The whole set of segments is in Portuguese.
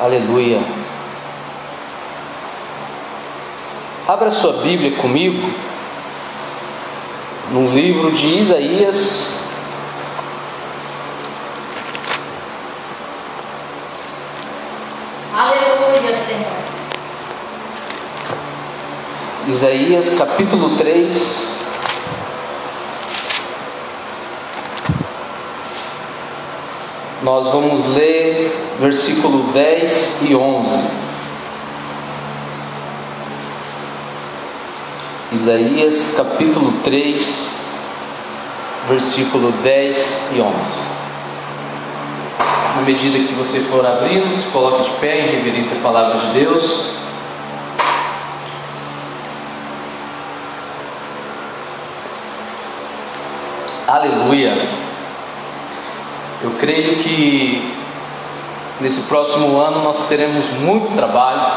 Aleluia. Abra sua Bíblia comigo no livro de Isaías. Aleluia, Senhor. Isaías capítulo 3. Nós vamos ler versículo 10 e 11. Isaías capítulo 3, versículo 10 e 11. Na medida que você for abrindo, se coloque de pé em reverência à palavra de Deus. Aleluia. Eu creio que nesse próximo ano nós teremos muito trabalho,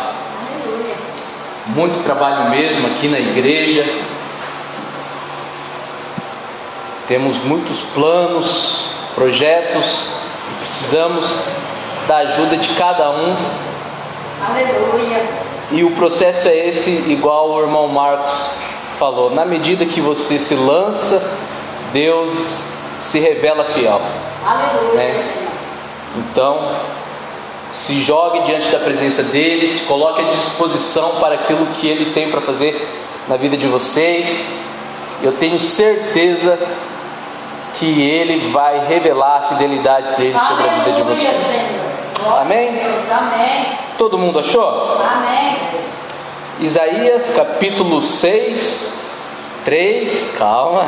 muito trabalho mesmo aqui na igreja. Temos muitos planos, projetos precisamos da ajuda de cada um. Aleluia. E o processo é esse, igual o irmão Marcos falou. Na medida que você se lança, Deus se revela fiel. Aleluia, Né? Então, se jogue diante da presença dele, se coloque à disposição para aquilo que ele tem para fazer na vida de vocês. Eu tenho certeza que ele vai revelar a fidelidade dele sobre a vida de vocês. Amém. Todo mundo achou? Amém. Isaías capítulo 6, 3, calma.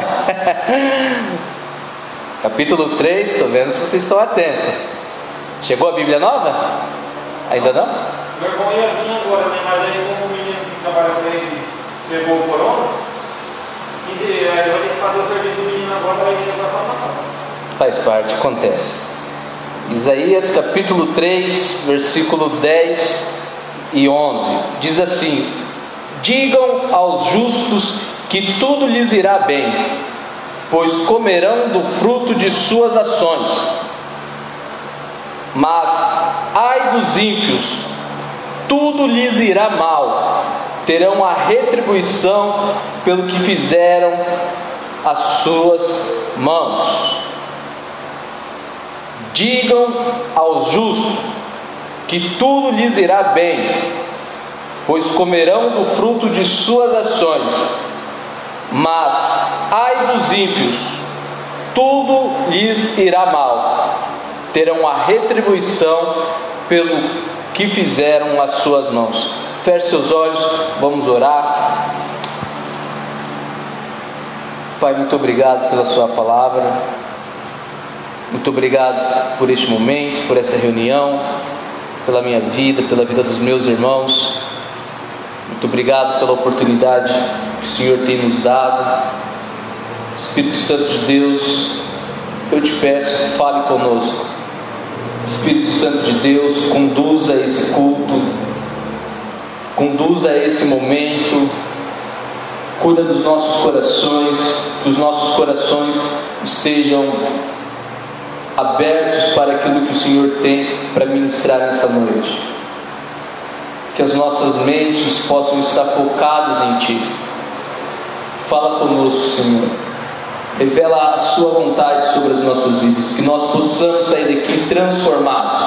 capítulo 3, estou vendo se vocês estão atentos. Chegou a Bíblia nova? Ainda não? Meu irmão ia vir agora, né? Mas aí como o menino que trabalha com ele pegou o corona, e aí vai ter que fazer o serviço do menino agora, aí ele vai casa. Faz parte, acontece. Isaías capítulo 3, versículo 10 e 11. Diz assim: Digam aos justos que tudo lhes irá bem, pois comerão do fruto de suas ações. Mas, ai dos ímpios, tudo lhes irá mal, terão a retribuição pelo que fizeram as suas mãos. Digam aos justos que tudo lhes irá bem, pois comerão do fruto de suas ações. Mas, ai dos ímpios, tudo lhes irá mal, terão a retribuição pelo que fizeram as suas mãos. Feche seus olhos, vamos orar. Pai, muito obrigado pela Sua palavra. Muito obrigado por este momento, por essa reunião, pela minha vida, pela vida dos meus irmãos. Muito obrigado pela oportunidade que o Senhor tem nos dado. Espírito Santo de Deus, eu te peço, fale conosco. Espírito Santo de Deus, conduza esse culto, conduza esse momento, cuida dos nossos corações, que os nossos corações estejam abertos para aquilo que o Senhor tem para ministrar nessa noite. Que as nossas mentes possam estar focadas em Ti. Fala conosco, Senhor. Revela a Sua vontade sobre as nossas vidas. Que nós possamos sair daqui transformados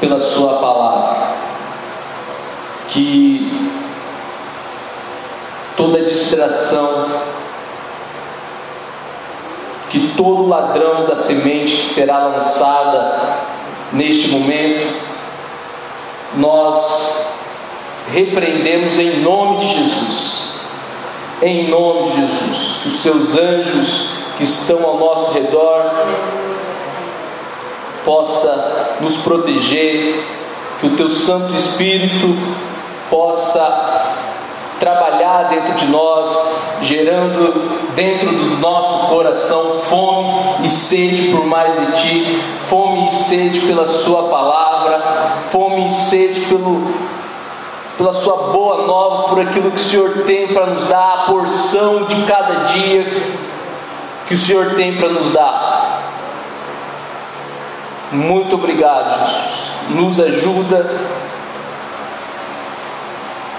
pela Sua palavra. Que toda distração, que todo ladrão da semente que será lançada neste momento, nós repreendemos em nome de Jesus. Em nome de Jesus, que os seus anjos que estão ao nosso redor possa nos proteger, que o teu Santo Espírito possa trabalhar dentro de nós, gerando dentro do nosso coração fome e sede por mais de ti, fome e sede pela Sua palavra, fome e sede pelo, pela Sua boa nova, por aquilo que o Senhor tem para nos dar, a porção de cada dia que o Senhor tem para nos dar. Muito obrigado, Jesus. nos ajuda,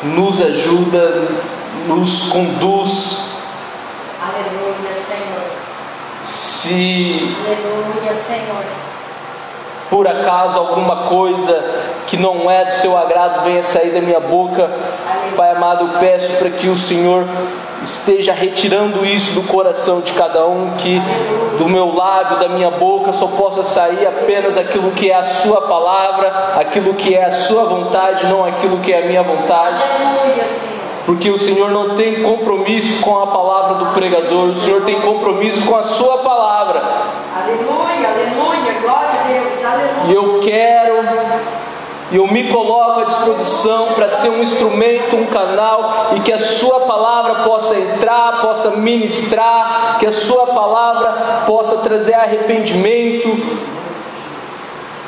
nos ajuda, nos conduz. Aleluia, Senhor. Se Aleluia, Senhor. por acaso alguma coisa que não é do seu agrado venha sair da minha boca, Pai amado, eu peço para que o Senhor esteja retirando isso do coração de cada um, que do meu lábio, da minha boca, só possa sair apenas aquilo que é a Sua palavra, aquilo que é a Sua vontade, não aquilo que é a minha vontade. Porque o Senhor não tem compromisso com a palavra do pregador, o Senhor tem compromisso com a Sua palavra. Aleluia, aleluia. Glória a Deus. Aleluia. E eu quero, e eu me coloco à disposição para ser um instrumento, um canal, e que a Sua palavra possa entrar, possa ministrar, que a Sua palavra possa trazer arrependimento,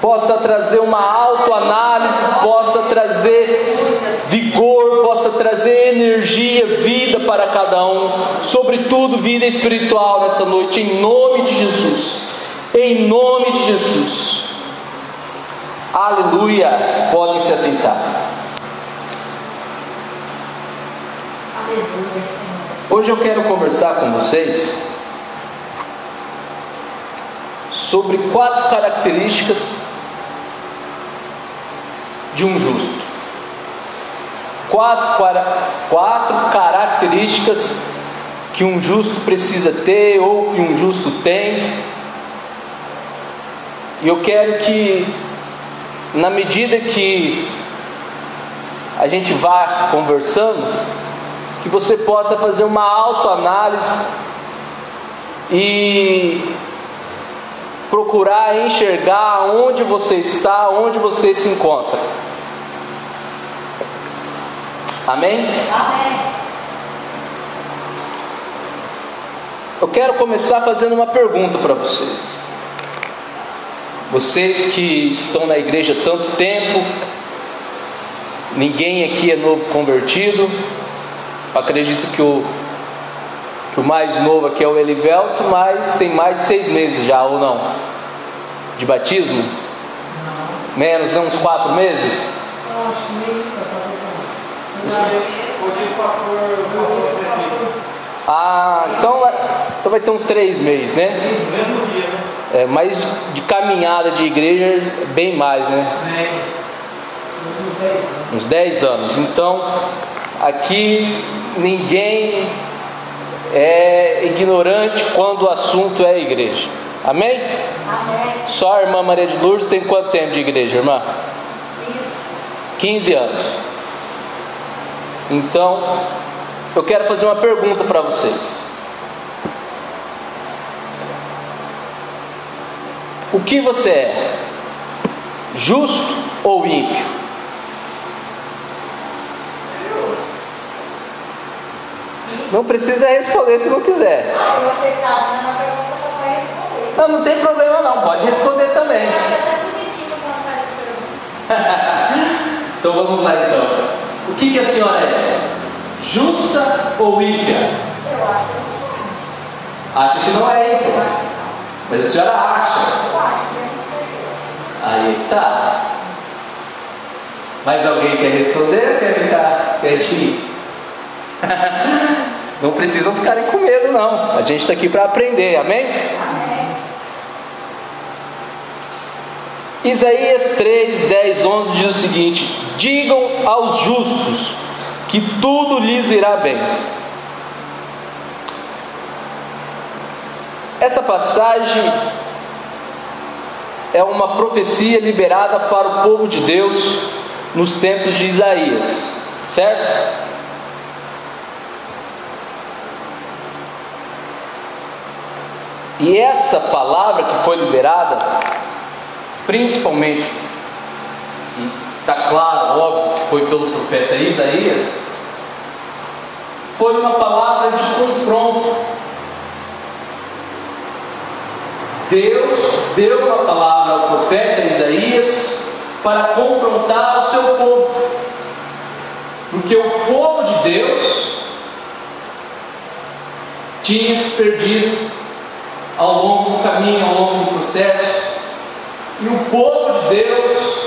possa trazer uma autoanálise, possa trazer vigor, possa trazer energia, vida para cada um, sobretudo vida espiritual nessa noite, em nome de Jesus. Em nome de Jesus. Aleluia. Podem se assentar. Aleluia, Senhor. Hoje eu quero conversar com vocês sobre quatro características de um justo. Quatro, quatro características que um justo precisa ter ou que um justo tem. E eu quero que, na medida que a gente vá conversando, que você possa fazer uma autoanálise e procurar enxergar onde você está, onde você se encontra. Amém? Amém. Eu quero começar fazendo uma pergunta para vocês. Vocês que estão na igreja há tanto tempo, ninguém aqui é novo convertido. Acredito que o, que o mais novo aqui é o Elivelto, mas tem mais de seis meses já, ou não? De batismo? Menos, né? Uns quatro meses? Aqui. Ah, então, então vai ter uns três meses, né? É, mas de caminhada de igreja, bem mais, né? Uns 10 anos. Então, aqui ninguém é ignorante quando o assunto é igreja. Amém? Amém. Só a irmã Maria de Lourdes tem quanto tempo de igreja, irmã? Isso. 15 anos. Então, eu quero fazer uma pergunta para vocês. O que você é? Justo ou ímpio? Não precisa responder se não quiser. Ah. Não, não tem problema não, pode responder também. Então vamos lá então. O que, que a senhora é? Justa ou ímpia? Eu acho que eu não sou. Acha que não é ímpia. Mas a senhora acha. Eu acho tenho certeza. Aí tá. Mais alguém quer responder ou quer ficar quietinho? Não precisam ficarem com medo, não. A gente está aqui para aprender, amém? Amém. Isaías 3, 10, 11 diz o seguinte: Digam aos justos que tudo lhes irá bem. Essa passagem é uma profecia liberada para o povo de Deus nos tempos de Isaías, certo? E essa palavra que foi liberada, principalmente, está claro, óbvio que foi pelo profeta Isaías, foi uma palavra de confronto. Deus deu uma palavra ao profeta Isaías para confrontar o seu povo, porque o povo de Deus tinha se perdido ao longo do caminho, ao longo do processo, e o povo de Deus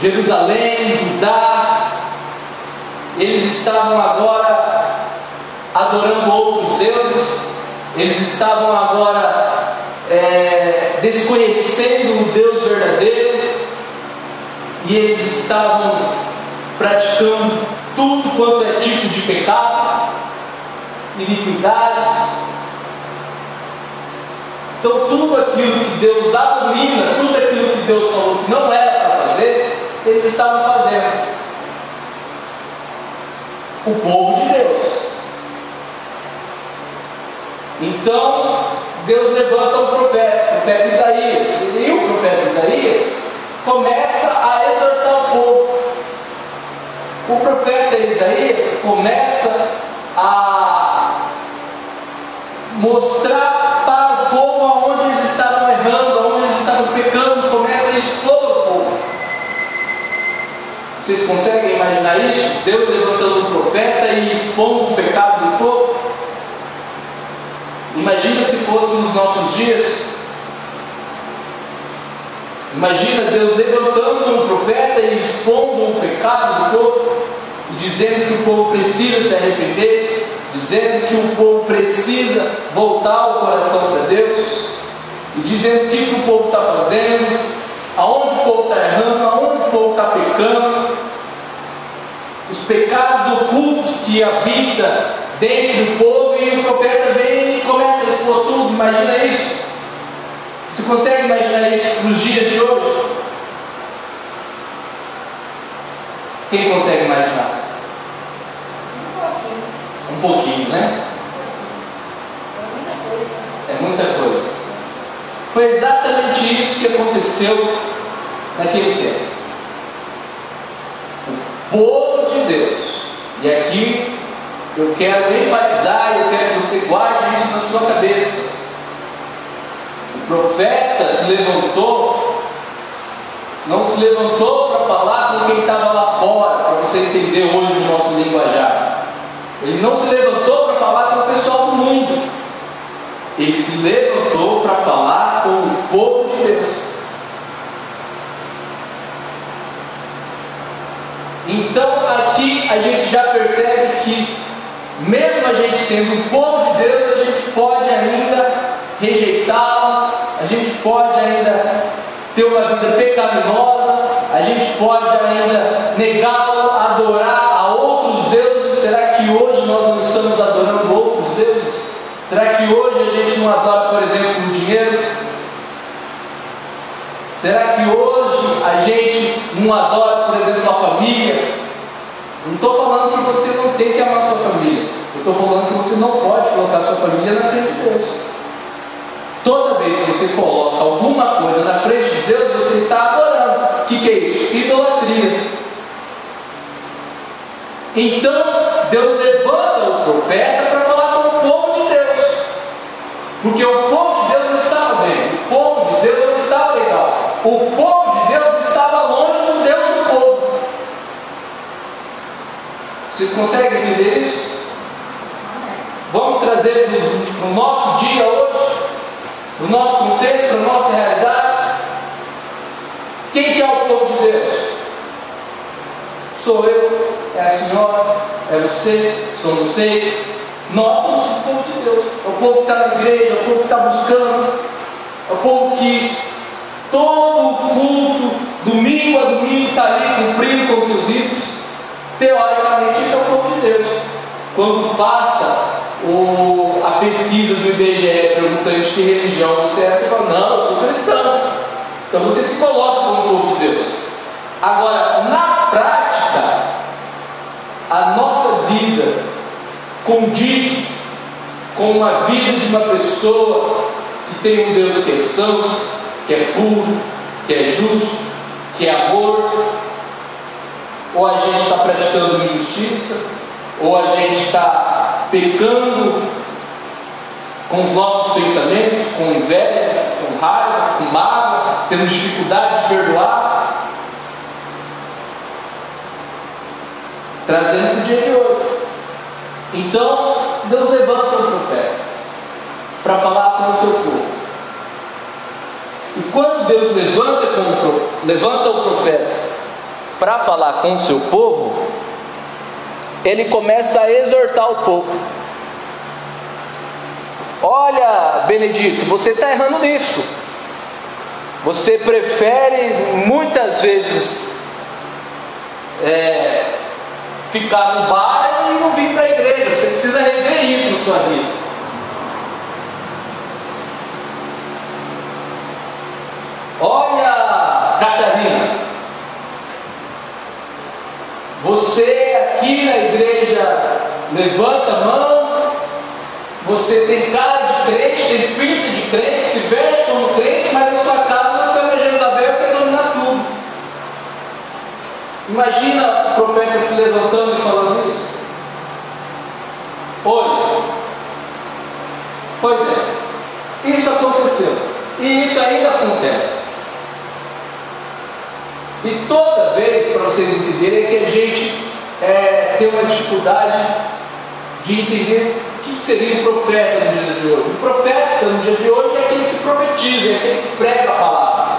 Jerusalém, Judá, eles estavam agora adorando outros deuses, eles estavam agora é, desconhecendo o Deus verdadeiro, e eles estavam praticando tudo quanto é tipo de pecado, iniquidades. Então, tudo aquilo que Deus abomina, tudo aquilo que Deus falou que não era para fazer, eles estavam fazendo. O povo de Deus. Então, Deus levanta o profeta, o profeta Isaías. E o profeta Isaías começa a exortar o povo. O profeta Isaías começa a mostrar para o povo aonde eles estavam errando, aonde eles estavam pecando, começa a expor o povo. Vocês conseguem imaginar isso? Deus levantando um profeta e expondo o pecado do povo? Imagina se fosse nos nossos dias. Imagina Deus levantando um profeta e expondo o pecado do povo, e dizendo que o povo precisa se arrepender, dizendo que o povo precisa voltar o coração para Deus, e dizendo o que, o povo está fazendo, aonde o povo está errando, aonde o povo está pecando, os pecados ocultos que habita dentro do povo, profeta vem e começa a expor tudo. Imagina isso. Você consegue imaginar isso nos dias de hoje? Quem consegue imaginar? Um pouquinho. Um pouquinho, né? É muita coisa. Foi exatamente isso que aconteceu naquele tempo. O povo de Deus, e aqui eu quero enfatizar eu quero que você guarde isso na sua cabeça. O profeta se levantou, não se levantou para falar com quem estava lá fora, para você entender hoje o nosso linguajar. Ele não se levantou para falar com o pessoal do mundo. Ele se levantou para falar com o povo de Deus. Então aqui a gente já percebe mesmo a gente sendo um povo de Deus, a gente pode ainda rejeitá-lo, a gente pode ainda ter uma vida pecaminosa, a gente pode ainda negá-lo, adorar a outros deuses. Será que hoje nós não estamos adorando outros deuses? Será que hoje a gente não adora, por exemplo, o dinheiro? Será que hoje a gente não adora, por exemplo, a família? Não estou falando que você não tem que amar. Eu estou falando que você não pode colocar sua família na frente de Deus. Toda vez que você coloca alguma coisa na frente de Deus, você está adorando. O que, que é isso? Idolatria. Então, Deus levanta o profeta para falar com o povo de Deus. Porque o povo de Deus não estava bem. O povo de Deus não estava legal. O povo de Deus estava longe do Deus do povo. Vocês conseguem entender isso? Vamos trazer para o nosso dia hoje, para o nosso contexto, para a nossa realidade. Quem que é o povo de Deus? Sou eu, é a senhora, é você, são vocês. Nós somos o povo de Deus. É o povo que está na igreja, é o povo que está buscando, é o povo que todo culto, domingo a domingo, está ali cumprindo com seus ritos. Teoricamente, isso é o povo de Deus. Quando passa o, a pesquisa do IBGE perguntando de que religião você é, você fala, não, eu sou cristão. Então você se coloca como povo de Deus. Agora, na prática, a nossa vida condiz com uma vida de uma pessoa que tem um Deus que é santo, que é puro, que é justo, que é amor, ou a gente está praticando injustiça, ou a gente está pecando com os nossos pensamentos, com inveja, com raiva, com mágoa, temos dificuldade de perdoar. Trazendo para o dia de hoje. Então, Deus levanta o profeta para falar com o seu povo. E quando Deus levanta, levanta o profeta para falar com o seu povo, ele começa a exortar o povo. Olha, Benedito, você está errando nisso. Você prefere muitas vezes é, ficar no bar e não vir para a igreja. Você precisa rever isso na sua vida. Olha, Catarina, você aqui na igreja levanta a mão, você tem cara de crente, tem pinta de crente, se veste como crente, mas na sua casa você é uma Jezabel que dominar tudo. Imagina o profeta se levantando e falando isso. Oi. Pois é, isso aconteceu. E isso ainda acontece. E toda vez, para vocês entenderem, é que a gente é, tem uma dificuldade de entender o que seria um profeta no dia de hoje. O profeta no dia de hoje é aquele que profetiza, é aquele que prega a palavra.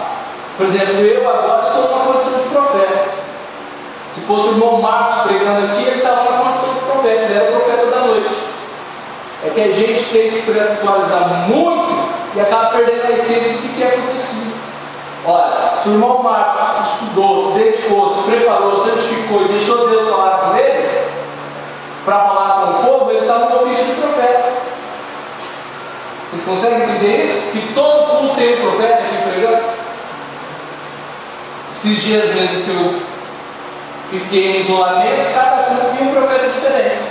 Por exemplo, eu agora estou numa condição de profeta. Se fosse o irmão Marcos pregando aqui, ele estava na condição de profeta, ele era o profeta da noite. É que a gente tem que espiritualizar muito e acaba perdendo a essência do que é profecia. Olha, se o irmão Marcos estudou, se dedicou, se preparou, santificou e deixou Deus falar com ele, para falar com o povo, ele está no ofício de profeta. Vocês conseguem entender isso? Que todo culto tem um profeta aqui pregando? Esses dias mesmo que eu fiquei em isolamento, cada culto tinha um profeta diferente.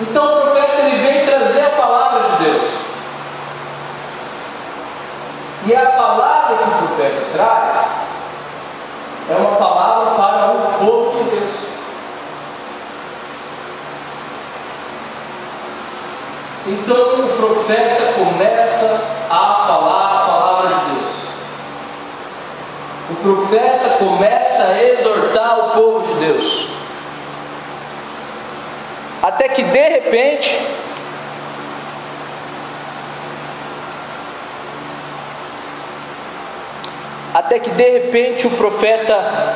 Então o profeta ele vem trazer a palavra de Deus. E a palavra que o profeta traz é uma palavra para o povo de Deus. Então o profeta começa a falar a palavra de Deus. O profeta começa a exortar o povo de Deus. Até que de repente até que de repente o profeta,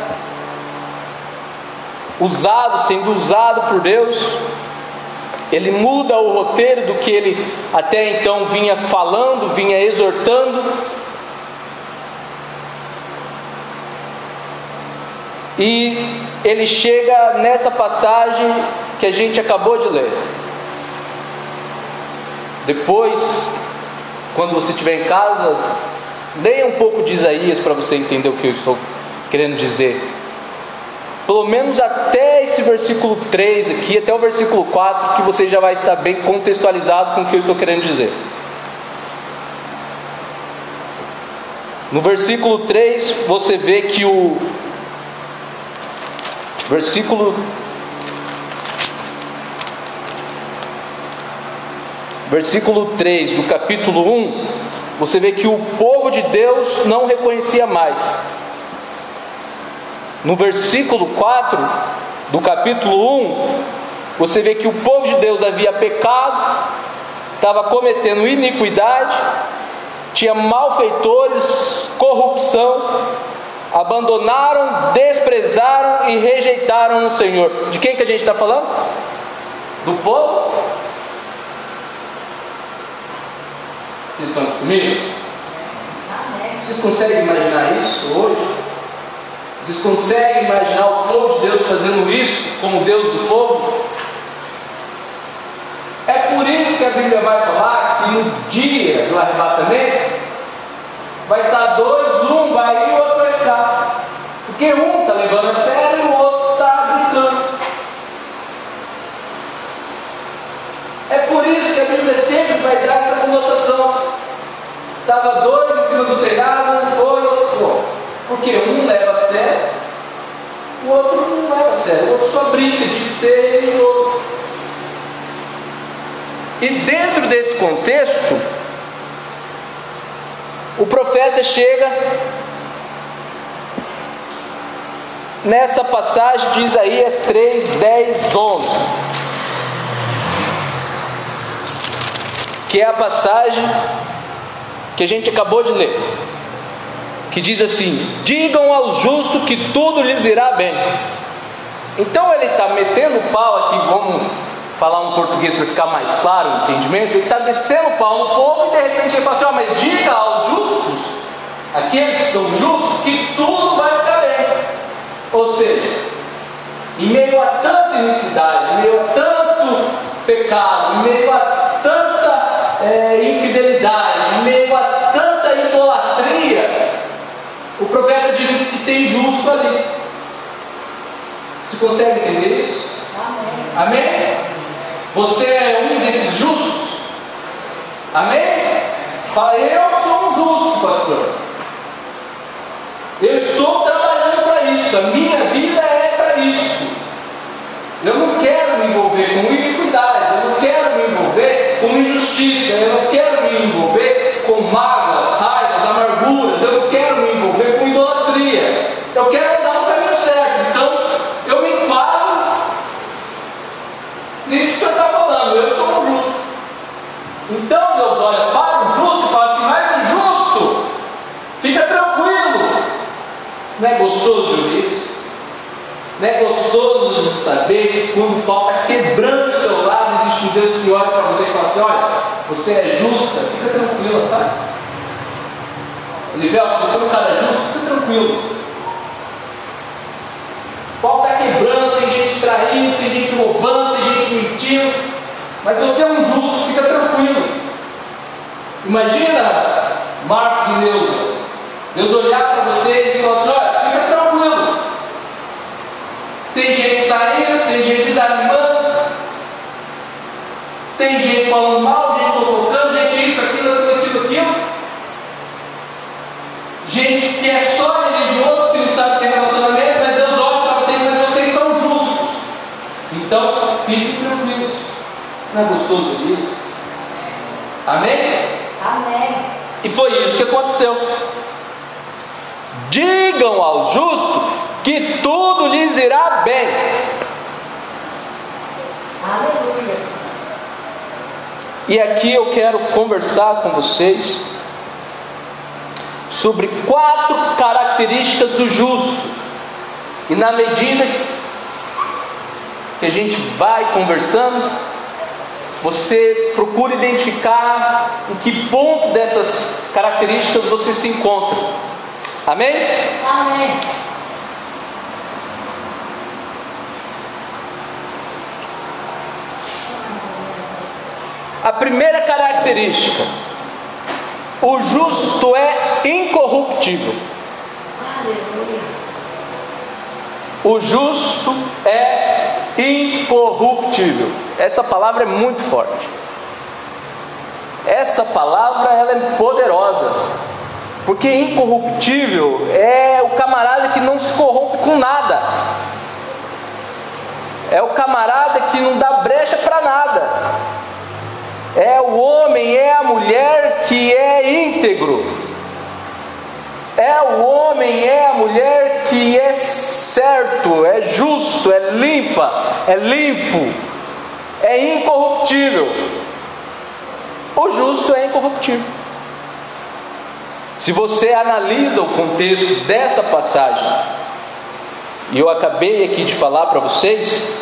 usado, sendo usado por Deus, ele muda o roteiro do que ele até então vinha falando, vinha exortando. E ele chega nessa passagem que a gente acabou de ler. Depois, quando você estiver em casa, Leia um pouco de Isaías para você entender o que eu estou querendo dizer. Pelo menos até esse versículo 3 aqui, até o versículo 4, que você já vai estar bem contextualizado com o que eu estou querendo dizer. No versículo 3, você vê que o versículo versículo 3 do capítulo 1 você vê que o povo de Deus não reconhecia mais. No versículo 4 do capítulo 1, você vê que o povo de Deus havia pecado, estava cometendo iniquidade, tinha malfeitores, corrupção, abandonaram, desprezaram e rejeitaram o Senhor. De quem que a gente está falando? Do povo Vocês estão Vocês conseguem imaginar isso hoje? Vocês conseguem imaginar o povo de Deus fazendo isso como Deus do povo? É por isso que a Bíblia vai falar que no dia do arrebatamento vai estar dois, um vai ir e o outro vai ficar. Porque um está levando a sério e o outro está brincando. É por isso que a Bíblia sempre vai dar essa conotação. Estava dois em cima do telhado, um foi, outro foi. Porque um leva a sério, o outro não leva a sério. O outro só brinca de ser e jogo. E dentro desse contexto, o profeta chega nessa passagem de Isaías 3, 10, 11. Que é a passagem que a gente acabou de ler. que diz assim: Digam aos justos que tudo lhes irá bem. Então ele está metendo o pau aqui, vamos falar um português para ficar mais claro o entendimento. Ele está descendo o pau no povo e de repente ele fala assim: oh, Mas diga aos justos, aqueles que são justos, que tudo vai ficar bem. Ou seja, em meio a tanta iniquidade, em meio a tanto pecado, em meio a tanta é, infidelidade, em meio a tanta idolatria, o profeta diz que tem justo ali. Você consegue entender isso? Amém? Amém? Você é um desses justos? Amém? Fala, eu sou um justo, pastor. Eu estou trabalhando para isso. A minha vida é para isso. Eu não quero me envolver com iniquidade, eu não quero me envolver com injustiça, eu não quero me envolver com mágoas, raivas, amarguras, eu não quero me envolver com idolatria. Eu quero andar no caminho certo. Então, eu me enquadro nisso que senhor está falando. Eu sou um justo. Então, Deus olha para o justo e fala assim: Mas o justo, fica tranquilo. Não é gostoso de ouvir isso? Não é gostoso de saber que quando está quebrando Deus que olha para você e fala assim: Olha, você é justa, fica tranquila, tá? Ele vê, ó, você é um cara justo, fica tranquilo. O pau está quebrando, tem gente traindo, tem gente roubando, tem gente mentindo, mas você é um justo, fica tranquilo. Imagina Marcos e Neuza, Deus olhar para vocês e falar assim: olha, fica tranquilo. Tem gente saindo, tem gente desanimando, tem gente falando mal, gente fofocando, gente isso, aquilo, aquilo, aquilo, aquilo. Gente que é só religioso, que não sabe ter relacionamento, mas Deus olha para vocês, mas vocês são justos. Então, fiquem tranquilos. Não é gostoso isso? Amém? Amém. E foi isso que aconteceu. Digam ao justo que tudo lhes irá bem. Aleluia. E aqui eu quero conversar com vocês sobre quatro características do justo. E na medida que a gente vai conversando, você procura identificar em que ponto dessas características você se encontra. Amém? Amém. A primeira característica: o justo é incorruptível. O justo é incorruptível. Essa palavra é muito forte. Essa palavra ela é poderosa. Porque incorruptível é o camarada que não se corrompe com nada. É o camarada que não dá brecha para nada. É o homem, é a mulher que é íntegro. É o homem, é a mulher que é certo, é justo, é limpa, é limpo, é incorruptível. O justo é incorruptível. Se você analisa o contexto dessa passagem, e eu acabei aqui de falar para vocês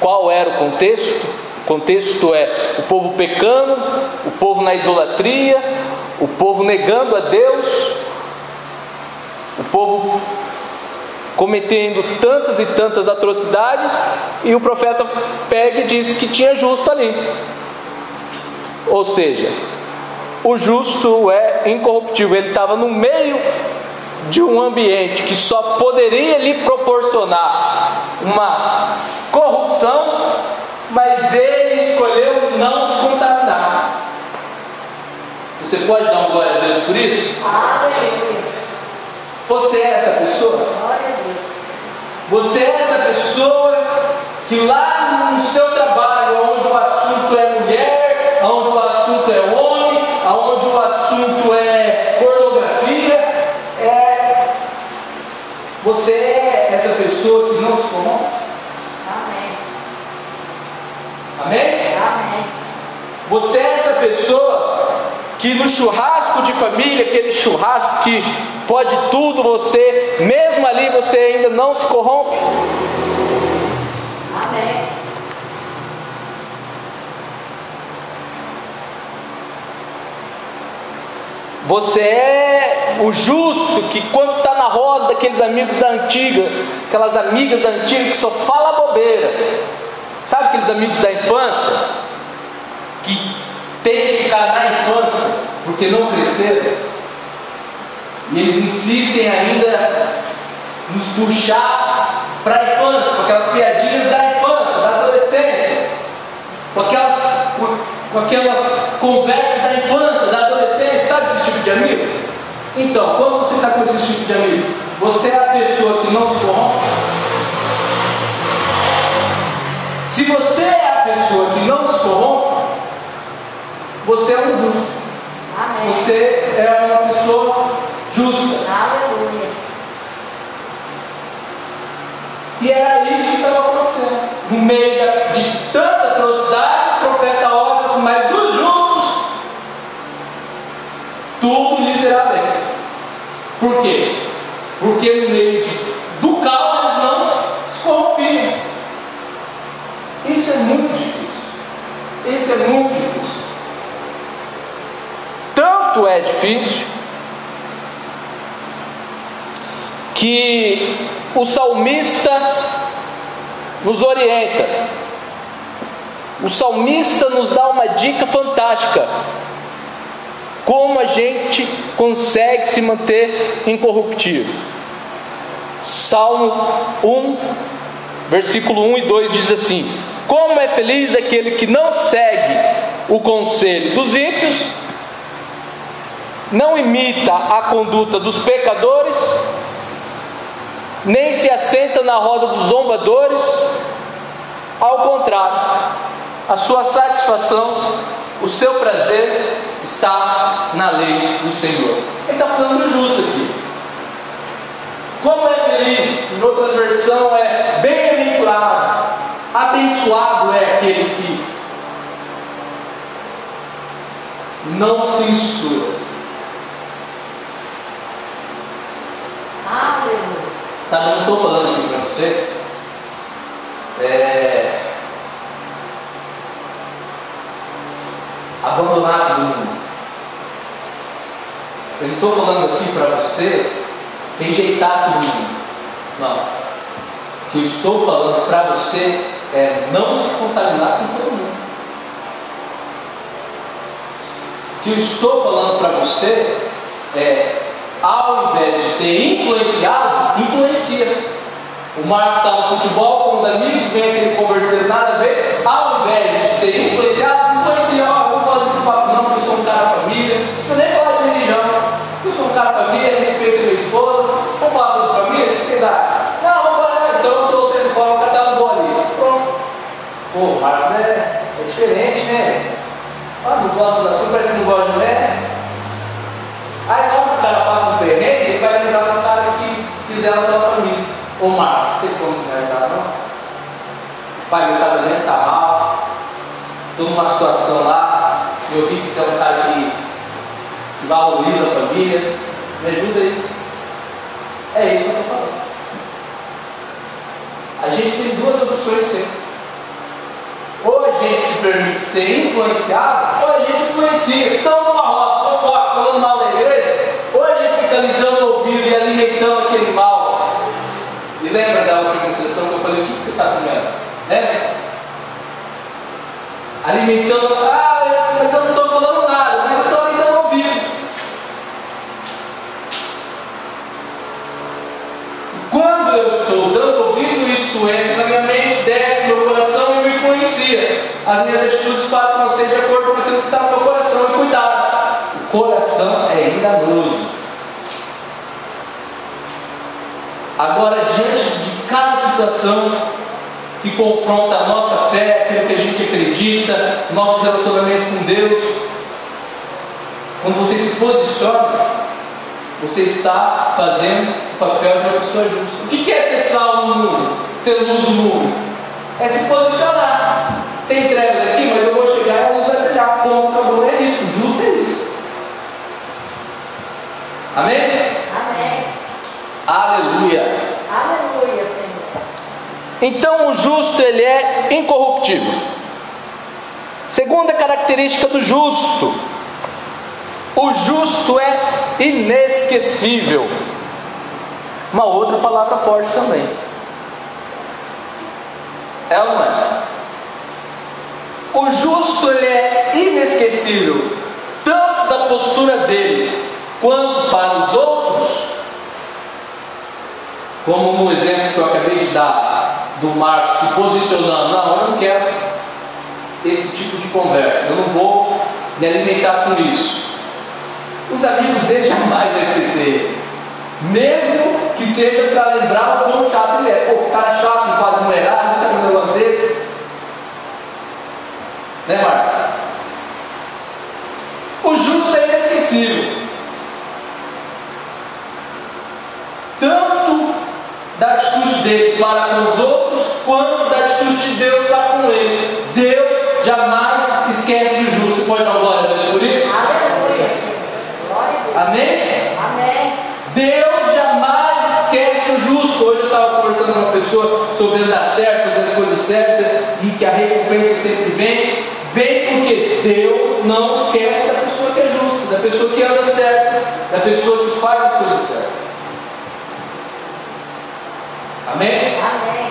qual era o contexto, contexto é o povo pecando, o povo na idolatria, o povo negando a Deus, o povo cometendo tantas e tantas atrocidades, e o profeta pega e diz que tinha justo ali. Ou seja, o justo é incorruptível, ele estava no meio de um ambiente que só poderia lhe proporcionar uma corrupção, mas ele escolheu não se contaminar. Você pode dar um glória a Deus por isso? Você é essa pessoa? Glória a Deus. Você é essa pessoa que lá no seu trabalho, onde o assunto é mulher, onde o assunto é homem, onde o assunto é pornografia, é... você é essa pessoa que não se corrompe? Amém. Amém? Amém. Você é essa pessoa que no churrasco de família, aquele churrasco que pode tudo, você, mesmo ali, você ainda não se corrompe? Amém. Você é o justo que quando está na roda daqueles amigos da antiga, aquelas amigas da antiga que só fala bobeira. Sabe aqueles amigos da infância? Que tem que ficar na infância porque não cresceram. E eles insistem ainda nos puxar para a infância, com aquelas piadinhas da infância, da adolescência, com aquelas, com, aquelas conversas da infância, da adolescência, sabe esse tipo de amigo? Então, quando você está com esse tipo de amigo, você é a pessoa que não se corrompe? Se você é a pessoa que não se corrompe, você é um justo. Amém. Você é uma pessoa justa. Aleluia. E era isso que estava acontecendo. No meio de tanta atrocidade, o profeta e fala assim, mas os justos, tudo lhes irá bem. Por quê? Porque no meio de- do caos eles não se corrompiam. Isso é muito difícil. Isso é muito difícil. Tanto é difícil que o salmista nos orienta. O salmista nos dá uma dica fantástica. Como a gente consegue se manter incorruptível. Salmo 1, versículo 1 e 2 diz assim: Como é feliz aquele que não segue o conselho dos ímpios, não imita a conduta dos pecadores, nem se assenta na roda dos zombadores, ao contrário, a sua satisfação, o seu prazer está na lei do Senhor. Ele está falando do justo aqui. Como é feliz, em outras versões é bem-aventurado, abençoado é aquele que não se mistura. Sabe, eu não estou falando aqui para você. É, abandonar todo mundo. Eu não estou falando aqui para você rejeitar mundo. Não. O que eu estou falando para você é não se contaminar com todo mundo. O que eu estou falando para você é, ao invés de ser influenciado, influencia. O Marcos está no futebol com os amigos, vem aquele converseiro nada a ver, ao invés de ser influenciado, influencia. Eu não posso desse papo não, porque eu sou um cara família. Não precisa nem falar de religião. Eu sou um cara família, respeito a minha esposa. Vamos falar sobre família? O que vocês acham? Não, vamos falar, então eu estou sendo fora, o tá no ali. Pronto. Pô, o Marcos é, é diferente, né? Ah, não gosta dos assuntos, parece que não gosta de mulher. Aí que o cara ela pela família. Ô Marcos, tem como se ajudar não? Pai, meu casamento está mal, estou numa situação lá, eu vi que você é um cara que, que valoriza a família, me ajuda aí. É isso que eu estou falando. A gente tem duas opções sempre. Ou a gente se permite ser influenciado, ou a gente influencia. Estamos numa roda, estamos fora, falando mal da igreja. Ou a gente fica ali dando ouvido e alimentando aquele mal. E lembra da última sessão que eu falei, o que, que você está comendo? Lembra? Alimentando, ah, mas eu não estou falando nada, mas eu estou ali dando ouvido. Quando eu estou dando ouvido, isso entra na minha mente, desce no meu coração e me influencia. As minhas atitudes passam a ser de acordo com aquilo que está no meu coração. E cuidado, o coração é enganoso. Agora, diante situação que confronta a nossa fé, aquilo que a gente acredita, nosso relacionamento com Deus, quando você se posiciona, você está fazendo o papel de uma pessoa justa. O que é ser sal no mundo? Ser luz no mundo? É se posicionar. Tem trevas aqui, mas eu vou chegar e a luz vai brilhar. Ponto, acabou. É isso. O justo é isso. Amém? Amém. Aleluia. Então o justo ele é incorruptível. Segunda característica do justo: o justo é inesquecível. Uma outra palavra forte também. É ou não é? O justo ele é inesquecível, tanto da postura dele quanto para os outros, como no exemplo que eu acabei de dar do Marcos se posicionando, não, eu não quero esse tipo de conversa, eu não vou me alimentar com isso. Os amigos dele jamais vão esquecer. Mesmo que seja para lembrar o quão chato ele é. Pô, cara chato, não fala mulherada, nunca viu um negócio desse. Né, Marcos? O justo é inesquecível. Tanto da atitude dele para com os outros, quanto da atitude de Deus para com ele. Deus jamais esquece do justo. Pode dar glória a Deus por isso? Amém? Amém. Deus jamais esquece o justo. Hoje eu estava conversando com uma pessoa sobre andar certo, fazer as coisas certas e que a recompensa sempre vem. Vem porque Deus não esquece da pessoa que é justa, da pessoa que anda certo, da pessoa que faz as coisas certas. Amém? Amém.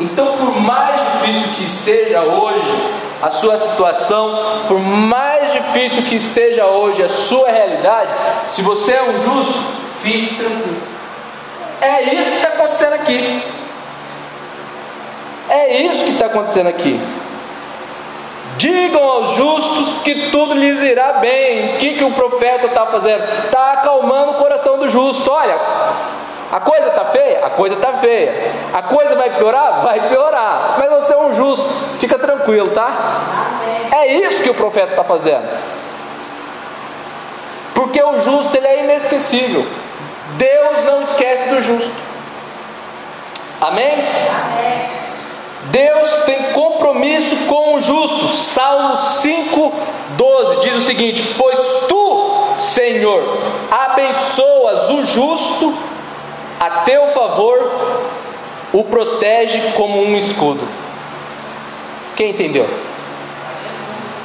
Então, por mais difícil que esteja hoje a sua situação, por mais difícil que esteja hoje a sua realidade, se você é um justo, fique tranquilo. É isso que está acontecendo aqui. É isso que está acontecendo aqui. Digam aos justos que tudo lhes irá bem. O que, que o profeta está fazendo? Está acalmando o coração do justo. Olha, a coisa está feia? A coisa está feia. A coisa vai piorar? Vai piorar. Mas você é um justo. Fica tranquilo, tá? É isso que o profeta está fazendo. Porque o justo ele é inesquecível. Deus não esquece do justo. Amém? Amém. Deus tem compromisso com o justo. Salmo 5,12 diz o seguinte: Pois tu, Senhor, abençoas o justo, a teu favor o protege como um escudo. Quem entendeu?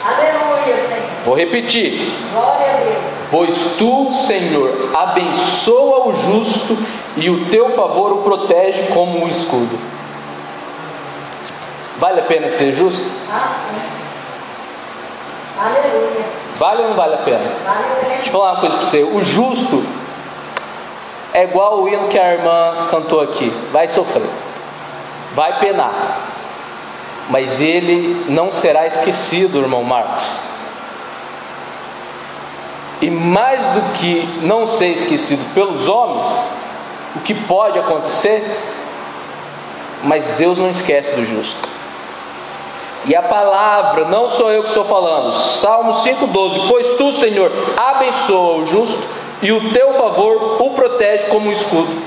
Aleluia, Senhor. Vou repetir. Glória a Deus. Pois tu, Senhor, abençoa o justo e o teu favor o protege como um escudo. Vale a pena ser justo? Ah, sim. Aleluia. Vale ou não vale a pena? Vale a Deixa eu pena. falar uma coisa para você. O justo é igual o hino que a irmã cantou aqui. Vai sofrer, vai penar, mas ele não será esquecido, irmão Marcos. E mais do que não ser esquecido pelos homens, o que pode acontecer, mas Deus não esquece do justo. E a palavra, não sou eu que estou falando, Salmo 5,12: Pois tu, Senhor, abençoa o justo e o teu favor o protege como um escudo.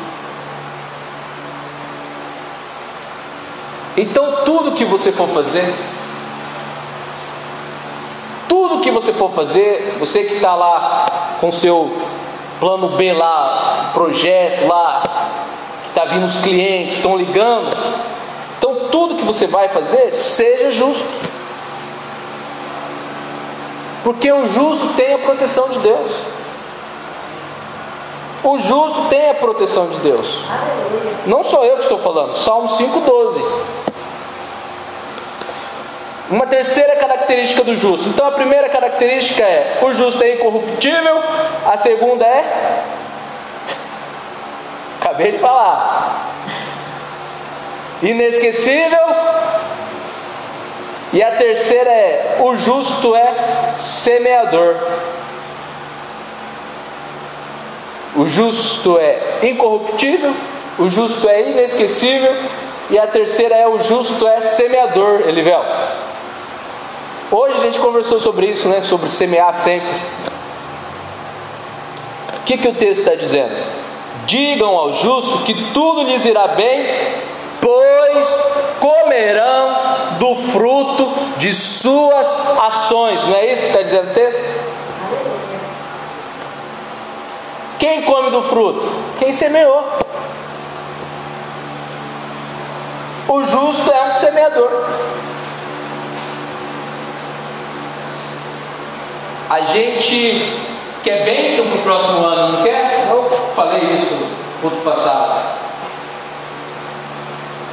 Então, tudo que você for fazer, tudo que você for fazer, você que está lá com seu plano B lá, projeto lá, que está vindo os clientes, estão ligando, então tudo que você vai fazer, seja justo. Porque o justo tem a proteção de Deus. O justo tem a proteção de Deus. Não sou eu que estou falando, Salmo 5,12. Uma terceira característica do justo. Então a primeira característica é: o justo é incorruptível. A segunda é. Acabei de falar. Inesquecível. E a terceira é: o justo é semeador. O justo é incorruptível, o justo é inesquecível, e a terceira é o justo é semeador, Elivelto. Hoje a gente conversou sobre isso, né? Sobre semear sempre. O que, que o texto está dizendo? Digam ao justo que tudo lhes irá bem, pois comerão do fruto de suas ações. Não é isso que está dizendo o texto? Aleluia. Quem come do fruto? Quem semeou. O justo é um semeador. A gente quer bênção para o próximo ano, não quer? Eu falei isso no outro passado.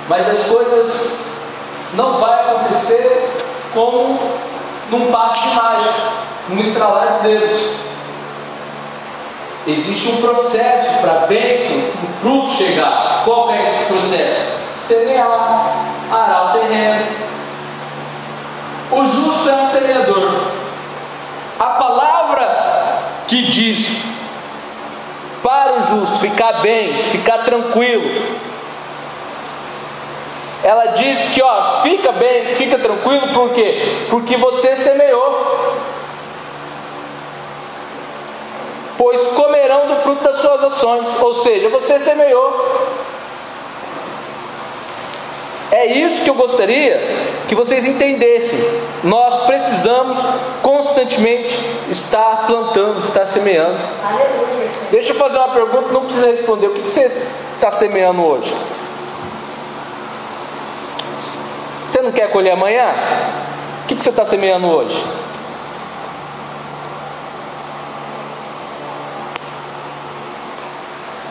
Mas as coisas não vão acontecer como num passo de mágica, num estralar de dedos. Existe um processo para a bênção, para o fruto chegar. Qual é esse processo? Semear, arar o terreno. O justo é um semeador. A palavra que diz para o justo ficar bem, ficar tranquilo, ela diz que ó, fica bem, fica tranquilo, por quê? Porque você semeou. Pois comerão do fruto das suas ações, ou seja, você semeou. É isso que eu gostaria que vocês entendessem. Nós precisamos constantemente estar plantando, estar semeando. Aleluia, Deixa eu fazer uma pergunta, não precisa responder. O que você está semeando hoje? Você não quer colher amanhã? O que você está semeando hoje?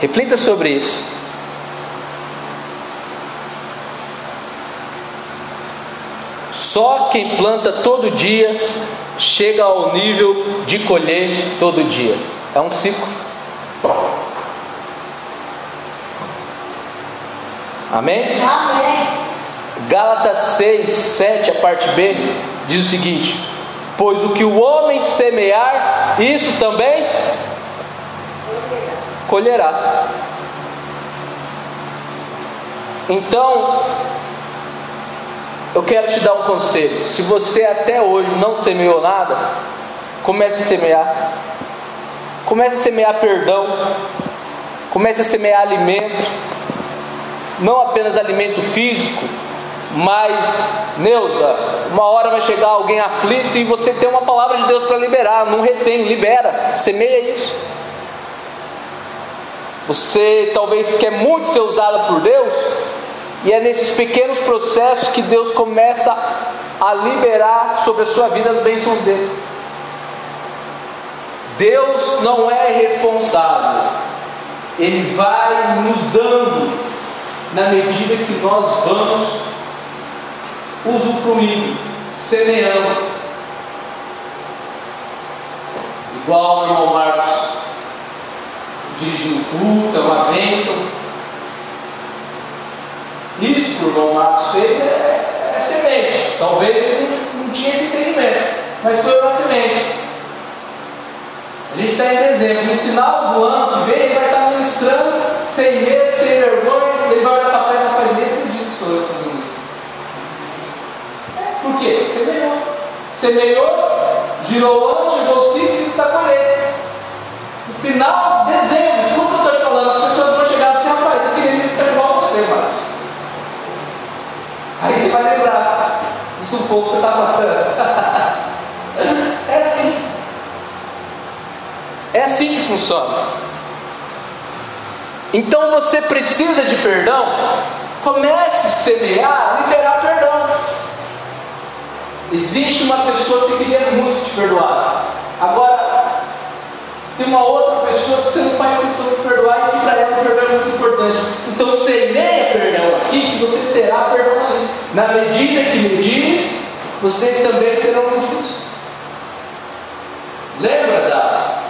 Reflita sobre isso. Só quem planta todo dia chega ao nível de colher todo dia. É um ciclo. Amém? Amém. Gálatas 6, 7, a parte B, diz o seguinte: Pois o que o homem semear, isso também colherá. Então, eu quero te dar um conselho. Se você até hoje não semeou nada, comece a semear. Comece a semear perdão. Comece a semear alimento. Não apenas alimento físico, mas, Neuza, uma hora vai chegar alguém aflito e você tem uma palavra de Deus para liberar. Não retém, libera. Semeia isso. Você talvez quer muito ser usada por Deus, e é nesses pequenos processos que Deus começa a liberar sobre a sua vida as bênçãos dele. Deus não é responsável, Ele vai nos dando na medida que nós vamos usufruindo, semeando. Igual o irmão Marcos dirigindo o culto, é uma bênção. Isso que o irmão Marcos fez é, é semente. Talvez ele não, não tinha esse entendimento, mas foi uma semente. A gente está em dezembro, no final do ano que vem, ele vai estar ministrando sem medo, sem vergonha. Ele vai olhar para trás e fazer, nem acredito que sou eu fazendo isso. É, por quê? Semeou. Semeou, girou ano, chegou o ciclo, e está colhendo. No final, sufoco que você está passando. é assim. É assim que funciona. Então você precisa de perdão. Comece a semear, liberar perdão. Existe uma pessoa que você queria muito que te perdoasse. Agora, tem uma outra pessoa que você não faz questão de perdoar e que para ela o perdão é muito importante. Então semeia perdão aqui que você terá perdão ali. Na medida que me diz, vocês também serão medidos. Lembra da,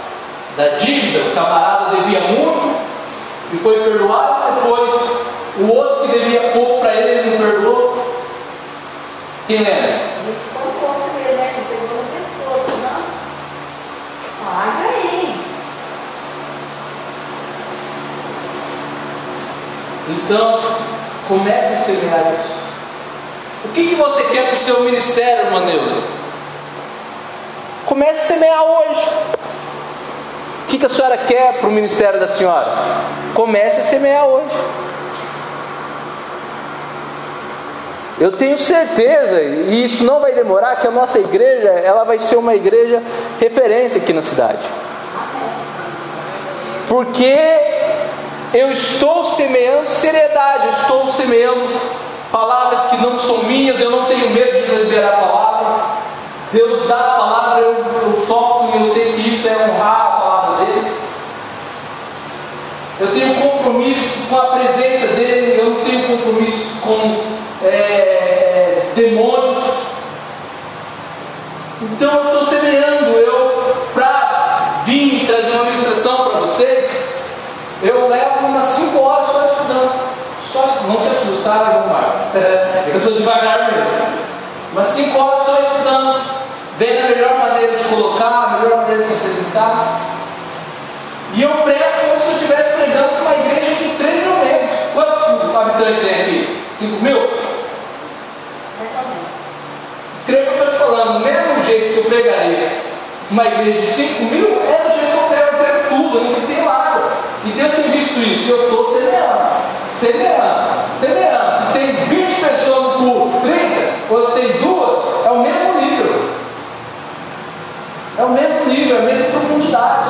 da dívida? O camarada devia muito e foi perdoado, depois o outro que devia pouco para ele, ele não perdoou. Quem lembra? Ele espancou primeiro, né? Ele pegou no pescoço, não? Paga aí. Então, comece a semear isso. O que, que você quer para o seu ministério, irmã Neuza? Comece a semear hoje. O que, que a senhora quer para o ministério da senhora? Comece a semear hoje. Eu tenho certeza, e isso não vai demorar, que a nossa igreja ela vai ser uma igreja referência aqui na cidade. Porque eu estou semeando seriedade, eu estou semeando palavras que não são minhas, eu não tenho medo de liberar a palavra. Deus dá a palavra, eu, eu solto e eu sei que isso é honrar a palavra dele. Eu tenho compromisso com a presença dele, eu não tenho compromisso com é, demônios. Então eu estou semeando, eu para vir trazer uma ministração para vocês, eu levo umas 5 horas só estudando. Só, não se assustar, não mais. Eu sou devagar mesmo. Mas 5 horas só estudando, vendo a melhor maneira de colocar, a melhor maneira de se apresentar. E eu prego como se eu estivesse pregando para uma igreja de 3 mil membros. Quantos habitantes tem aqui? 5 mil? Escreva o que eu estou te falando. Do mesmo jeito que eu pregaria uma igreja de 5 mil, é do jeito que eu prego, eu prego tudo, eu não tenho nada. E Deus tem visto isso, eu estou semeando, semeando, semeando. Se tem 20 pessoas no culto, 30, ou se tem duas, é o mesmo nível. É o mesmo nível, é a mesma profundidade.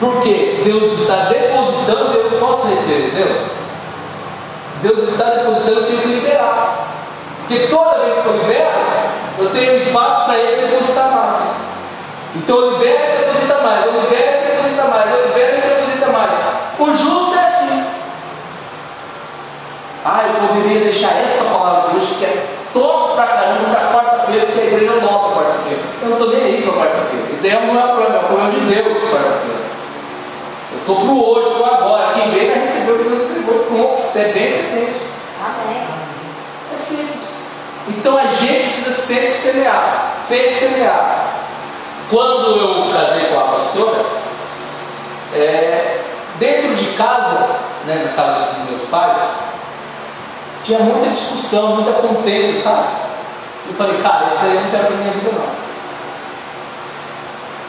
Porque Deus está depositando, eu posso reter Deus. Se Deus está depositando, eu tenho que liberar. Porque toda vez que eu libero, eu tenho espaço para Ele depositar mais. Então eu libero e deposita mais, eu libero e deposita mais, eu libero e deposita mais. O justo é assim. Ah, eu poderia deixar essa palavra de hoje que é top pra caramba para quarta-feira, porque a igreja não volta quarta-feira. Eu não estou nem aí para quarta-feira. Isso daí não é o problema, é o problema de Deus quarta-feira. Eu estou para o hoje, para agora. Quem vem vai receber o que Deus entregou. Pronto. Você é bem sentença. Amém. É simples. Então a gente precisa sempre semear. Sempre semear. Quando eu casei com a pastora, é, dentro de casa, né, na casa dos meus pais, tinha muita discussão, muita contenda, sabe? Eu falei, cara, isso aí não quero para minha vida não.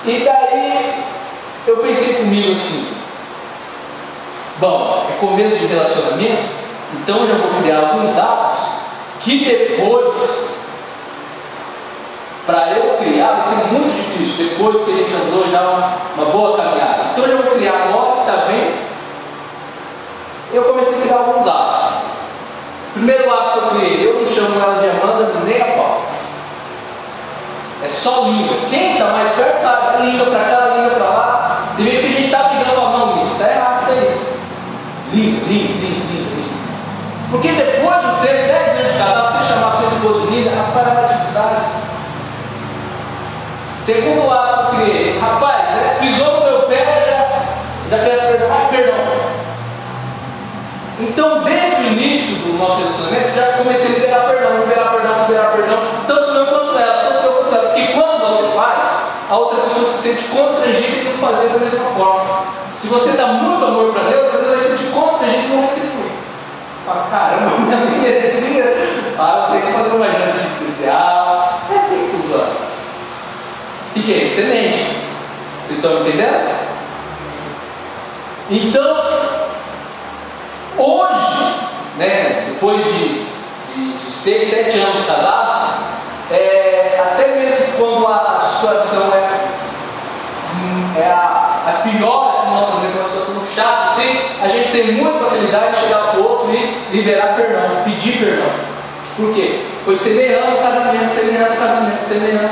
E daí eu pensei comigo assim, bom, é começo de relacionamento, então eu já vou criar alguns atos que depois, para eu criar, vai ser muito difícil, depois que a gente andou já uma, boa caminhada. Então eu já vou criar agora que está bem. Eu comecei a criar alguns atos. Primeiro ato que eu criei, eu não chamo ela de Amanda nem a pau. É só língua. Quem está mais perto sabe, língua para cá, língua para lá. De vez que a gente está brigando com a mão, isso está errado isso aí. Língua, língua, língua, língua, língua. Porque depois de ter 10 anos de casal, você chamar sua esposa de linda, rapaz, é uma dificuldade. Segundo ato que eu criei, rapaz, pisou no meu pé, já, já peço perdão, ai perdão. Então, o início do nosso relacionamento, já comecei a liberar perdão, liberar perdão, liberar perdão, tanto eu quanto ela, tanto eu quanto ela. Porque quando você faz, a outra pessoa se sente constrangida em fazer da mesma forma. Se você dá muito amor para Deus, Deus vai se sentir constrangido em não retribuir. Fala, caramba, eu nem merecia. Ah, tenho que fazer uma jantinha especial. É assim que funciona. E que é excelente. Vocês estão entendendo? Então, hoje, né, depois de, de, de seis, sete anos casados, é, até mesmo quando a, a situação é, é a, a pior, se nós estamos uma situação chata, assim, a gente tem muita facilidade de chegar para o outro e liberar perdão, pedir perdão. Por quê? Foi semeando o casamento, semeando o casamento, semeando.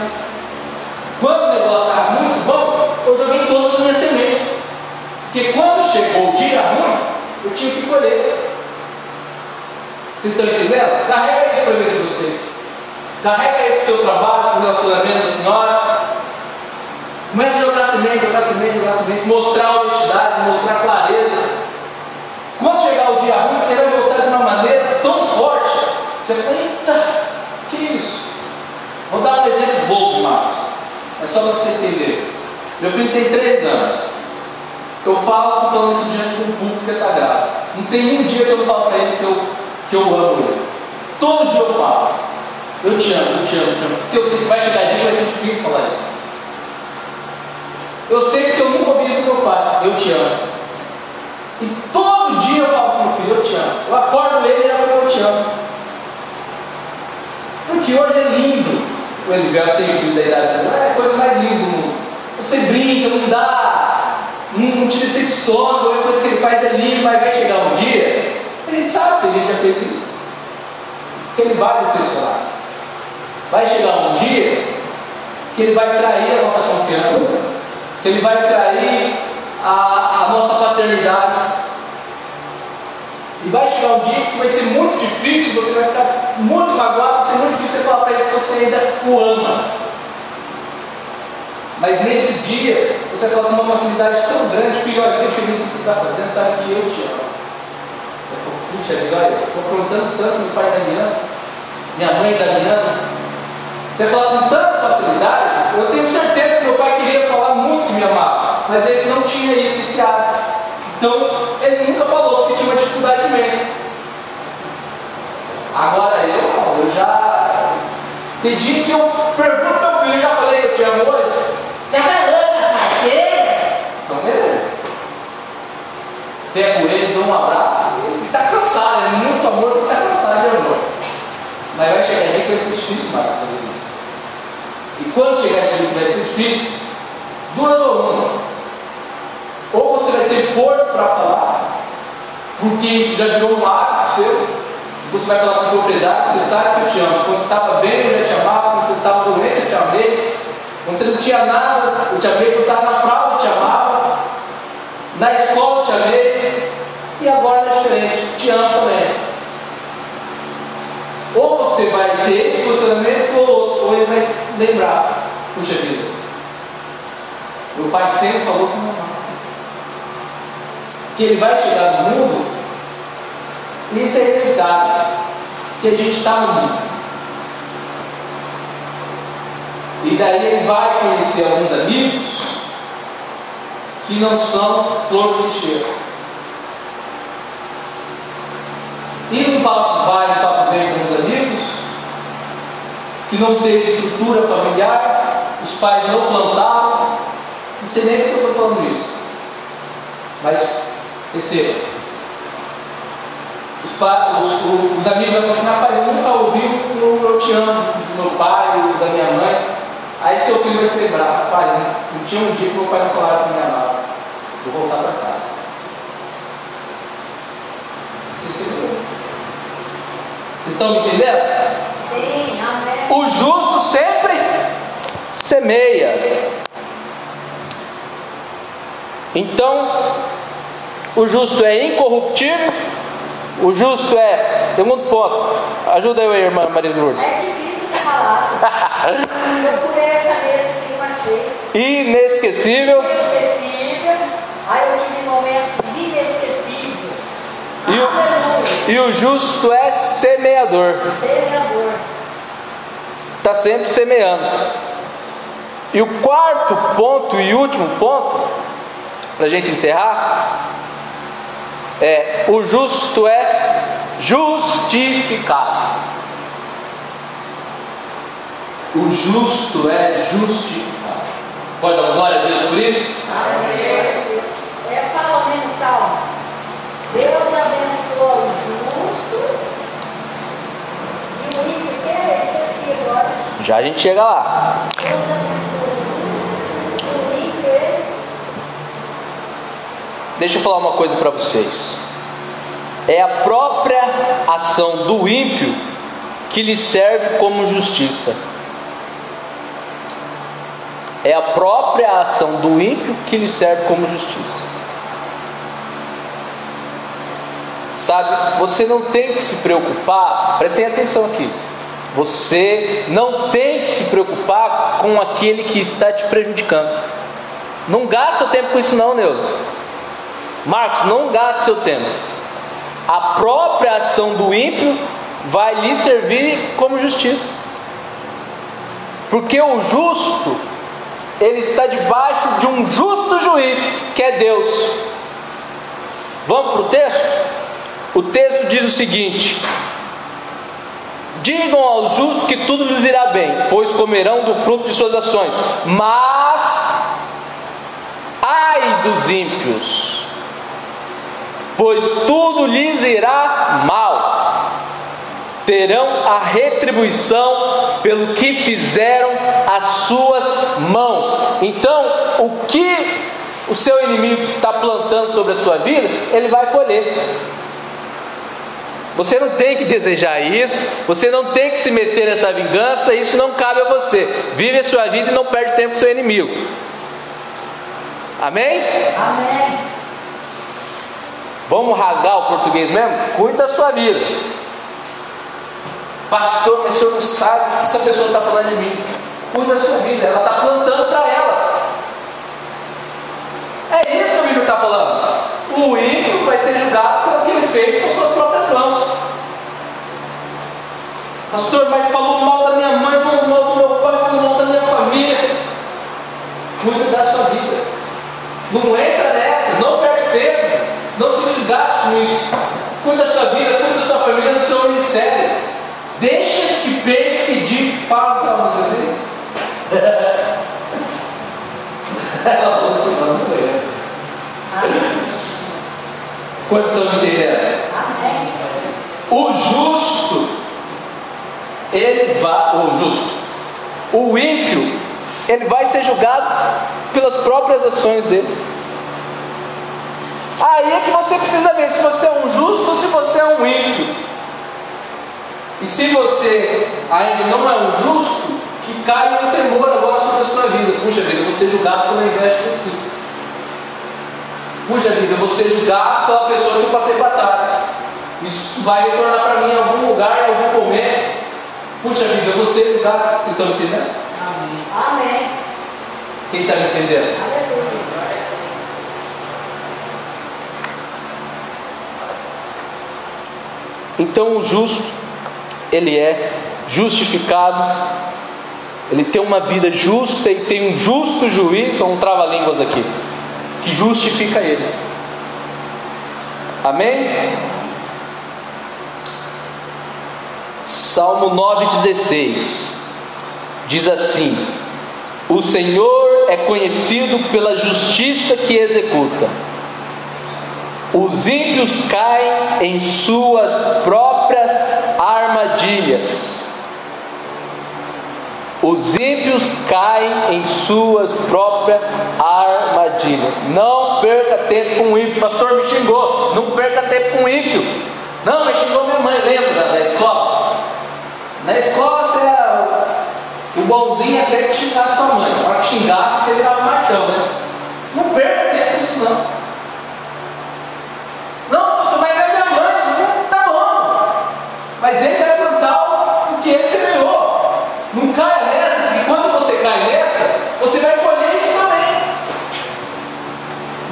Quando o negócio estava muito bom, eu joguei todas as minhas sementes. Porque quando chegou o dia ruim, eu tinha que colher. Vocês estão entendendo? Carrega isso para vida de vocês. Carrega isso para o seu trabalho, para o relacionamento da senhora. Comece a jogar semente, jogar semente, jogar semente, mostrar honestidade, mostrar clareza. Quando chegar o dia ruim, você vai voltar de uma maneira tão forte. Você fala, eita, que isso? Vou dar um exemplo bobo, Marcos. É só para você entender. Meu filho tem três anos. Eu falo, estou falando aqui diante de um público que é sagrado. Não tem um dia que eu não falo para ele que eu, que eu amo ele. Todo dia eu falo. Eu te amo, eu te amo, eu te amo. Porque eu sei que vai chegar dia e vai ser difícil falar isso. Eu sei que eu nunca ouvi isso do meu pai. Eu te amo. E todo dia eu falo para o meu filho, eu te amo. Eu acordo ele e eu te amo. Porque hoje é lindo. O Elivelto tem filho da idade dele. É a coisa mais linda do mundo. Você brinca, não dá não te decepciona, a coisa que ele faz é linda, mas vai chegar um dia, a gente sabe fez isso, ele vai decepcionar. Vai chegar um dia que ele vai trair a nossa confiança, que ele vai trair a, a nossa paternidade. E vai chegar um dia que vai ser muito difícil, você vai ficar muito magoado, vai ser muito difícil você falar para ele que você ainda o ama. Mas nesse dia, você vai falar com uma facilidade tão grande, filho, olha, deixa eu ver o que você está fazendo, sabe que eu te amo. Puxa vida, olha, estou aprontando tanto, meu pai está me ama, minha mãe está me ama. Você fala com tanta facilidade, eu tenho certeza que meu pai queria falar muito que me amava, mas ele não tinha isso, esse hábito. Então, ele nunca falou, porque tinha uma dificuldade imensa. Agora eu, eu já. Tem dia que eu pergunto meu filho, eu já falei que eu te amo hoje? Tá falando, rapaz? Então, beleza. Pego ele, dou um abraço, ele está cansado, é muito amor, ele está cansado de amor. Mas vai ser difícil mais fazer isso. E quando chegar esse dia que vai ser difícil, duas ou uma. Ou você vai ter força para falar, porque isso já virou um hábito seu. Você vai falar com propriedade, você sabe que eu te amo. Quando você estava bem, eu já te amava. Quando você estava doente, eu te amei. Quando você não tinha nada, eu te amei. Quando você estava na fralda, eu te amava. Na escola, eu te amei. E agora é diferente, te amo também. Ou você vai ter esse posicionamento, ou, ou ele vai lembrar: puxa vida, meu pai sempre falou que amava. Que ele vai chegar no mundo, e isso é inevitável, que a gente está no mundo. E daí ele vai conhecer alguns amigos que não são flores e cheiro. E no papo vai, no papo vem com os amigos, que não teve estrutura familiar, os pais não plantaram, não sei nem porque eu estou falando isso. Mas receba. Os, os, os, amigos vão assim, rapaz, eu nunca ouvi o eu te amo do meu pai, da minha mãe. Aí seu filho vai se lembrar, rapaz, não tinha um dia que meu pai não falava que me amava. Vou voltar para casa. Vocês estão me entendendo? O justo sempre semeia. Então, o justo é incorruptível. O justo é, segundo ponto, ajuda eu aí, irmã Maria Lourdes. É difícil essa palavra. Procurei a caneta que matei. Inesquecível. Inesquecível. Aí eu tive momentos inesquecíveis. E o, e o justo é semeador. Semeador. Está sempre semeando. E o quarto ponto e último ponto, para a gente encerrar, é o justo é justificado. O justo é justificado. Pode dar glória a Deus por isso? Amém. É, fala no salmo. Deus abençoa o justo e o ímpio que é? Esqueci agora. Já a gente chega lá. Deixa eu falar uma coisa para vocês. É a própria ação do ímpio que lhe serve como justiça. É a própria ação do ímpio que lhe serve como justiça. Sabe, você não tem que se preocupar, prestem atenção aqui. Você não tem que se preocupar com aquele que está te prejudicando. Não gasta o tempo com isso, não, Neuza. Marcos, não gaste seu tempo. A própria ação do ímpio vai lhe servir como justiça. Porque o justo, ele está debaixo de um justo juiz, que é Deus. Vamos para o texto? O texto diz o seguinte: Digam aos justos que tudo lhes irá bem, pois comerão do fruto de suas ações. Mas, ai dos ímpios, pois tudo lhes irá mal. Terão a retribuição pelo que fizeram as suas mãos. Então, o que o seu inimigo está plantando sobre a sua vida, ele vai colher. Você não tem que desejar isso, você não tem que se meter nessa vingança, isso não cabe a você. Vive a sua vida e não perde tempo com seu inimigo. Amém? Amém. Vamos rasgar o português mesmo? Cuide da sua vida. Pastor, mas o senhor não sabe o que essa pessoa está falando de mim. Cuide da sua vida, ela está plantando para ela. É isso que a Bíblia está falando. O ímpio vai ser julgado pelo que ele fez com suas próprias mãos. Pastor, mas falou mal da minha mãe, falou mal do meu pai, falou mal da minha família. Cuide da sua vida. Não entra nessa, não perde tempo, não se desgaste com isso. Cuide da sua vida, cuide da sua família, do seu ministério. Deixa que pense que de fala para vocês assim. Ela falou que não conhece. Quantos estão entendendo? Amém. O justo, ele vai, o justo, o ímpio, ele vai ser julgado pelas próprias ações dele. Aí é que você precisa ver se você é um justo ou se você é um ímpio. E se você ainda não é um justo, que caia um temor agora sobre a sua vida. Puxa vida, eu vou ser julgado pela inveja que eu sinto. Puxa vida, eu vou ser julgado pela pessoa que eu passei para trás. Isso vai retornar para mim em algum lugar, em algum momento. Puxa vida, vou ser julgado. Vocês estão me entendendo? Amém. Quem está me entendendo? Aleluia. Então o justo, ele é justificado, ele tem uma vida justa e tem um justo juiz, são um trava-línguas aqui, que justifica ele. Amém? Salmo 9,16 diz assim: O Senhor é conhecido pela justiça que executa. Os ímpios caem em suas próprias armadilhas. Os ímpios caem em suas próprias armadilhas. Não perca tempo com o ímpio. Pastor me xingou. Não perca tempo com o ímpio. Não, me xingou minha mãe. Lembra da, escola? Na escola você era o bonzinho até que xingasse sua mãe. Na hora que xingasse, você virava marcão, né? Não perca tempo com isso, não. Não, pastor, mas é minha mãe. Não, tá bom. Mas ele vai plantar o que ele semeou. Não caia nessa, porque quando você cai nessa, você vai colher isso também.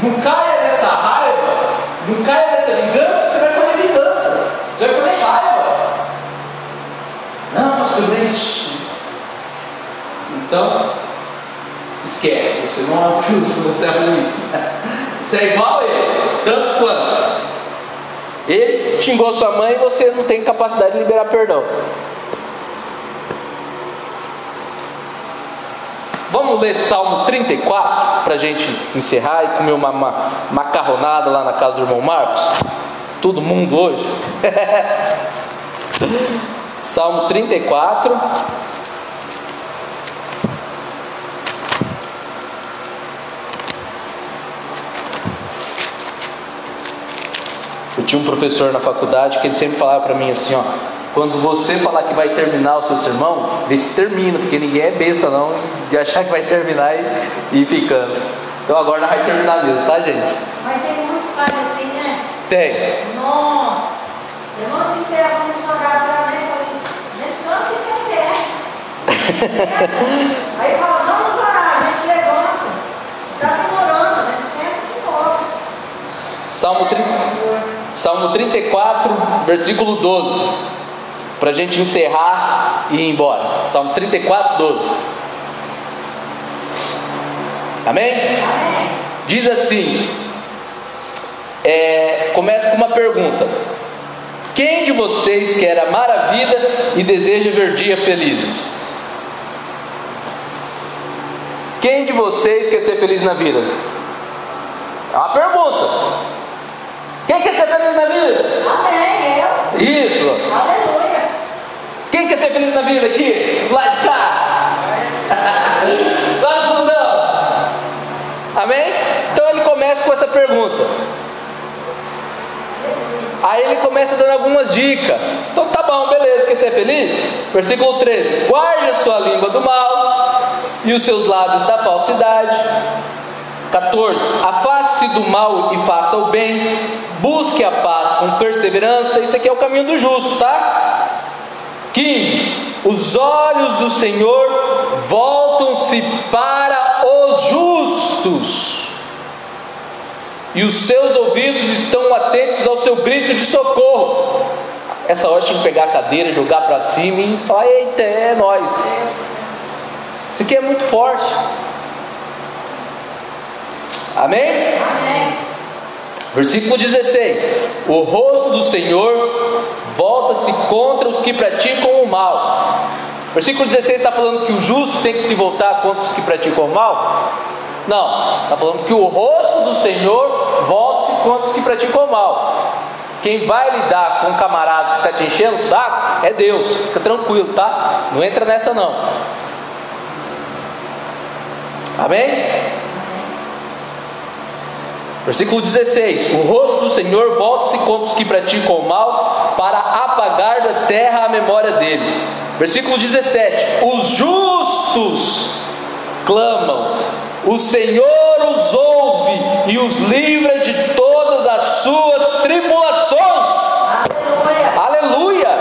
Não caia nessa raiva, não caia nessa vingança, você vai colher vingança. Você vai colher raiva. Não, pastor, mas. Então, esquece, você não é um justo, você é ruim. Você é igual a ele, tanto quanto. Ele xingou sua mãe e você não tem capacidade de liberar perdão. Vamos ler Salmo 34 para a gente encerrar e comer uma, uma macarronada lá na casa do irmão Marcos? Todo mundo hoje? Salmo 34. Eu tinha um professor na faculdade que ele sempre falava para mim assim, ó, quando você falar que vai terminar o seu sermão, vê se termina, porque ninguém é besta não de achar que vai terminar e, e ir ficando. Então agora não vai terminar mesmo, tá gente? Mas tem muitos pais assim, né? Tem. Nossa, eu não pego vamos chorar pra mim. Falei, gente, não se entender. Aí fala, vamos orar, a gente levanta. Está demorando, a gente senta de novo. Salmo, tri... Salmo 34, versículo 12. Para a gente encerrar e ir embora. Salmo 34, 12. Amém? Diz assim: é, começa com uma pergunta. Quem de vocês quer amar a vida e deseja ver dias felizes? Quem de vocês quer ser feliz na vida? É uma pergunta. Quem quer ser feliz na vida? Amém, eu. Isso. Aleluia. Quem quer ser feliz na vida aqui? Cá. Lá no fundão. Amém? Então ele começa com essa pergunta. Aí ele começa dando algumas dicas. Então tá bom, beleza, quer ser feliz? Versículo 13: Guarde a sua língua do mal e os seus lábios da falsidade. 14: Afaste-se do mal e faça o bem. Busque a paz com perseverança. Isso aqui é o caminho do justo, tá? 15: Os olhos do Senhor voltam-se para os justos, e os seus ouvidos estão atentos ao seu grito de socorro. Essa hora tinha que pegar a cadeira, jogar para cima e falar: Eita, é nós. Isso aqui é muito forte. Amém? Amém. Versículo 16: O rosto do Senhor volta-se contra os que praticam o mal. Versículo 16 está falando que o justo tem que se voltar contra os que praticam o mal? Não, está falando que o rosto do Senhor volta-se contra os que praticam o mal. Quem vai lidar com um camarada que está te enchendo o saco é Deus, fica tranquilo, tá? Não entra nessa não. Amém? Versículo 16: O rosto do Senhor volta-se contra os que praticam o mal, para apagar da terra a memória deles. Versículo 17: Os justos clamam, o Senhor os ouve e os livra de todas as suas tribulações. Aleluia. Aleluia!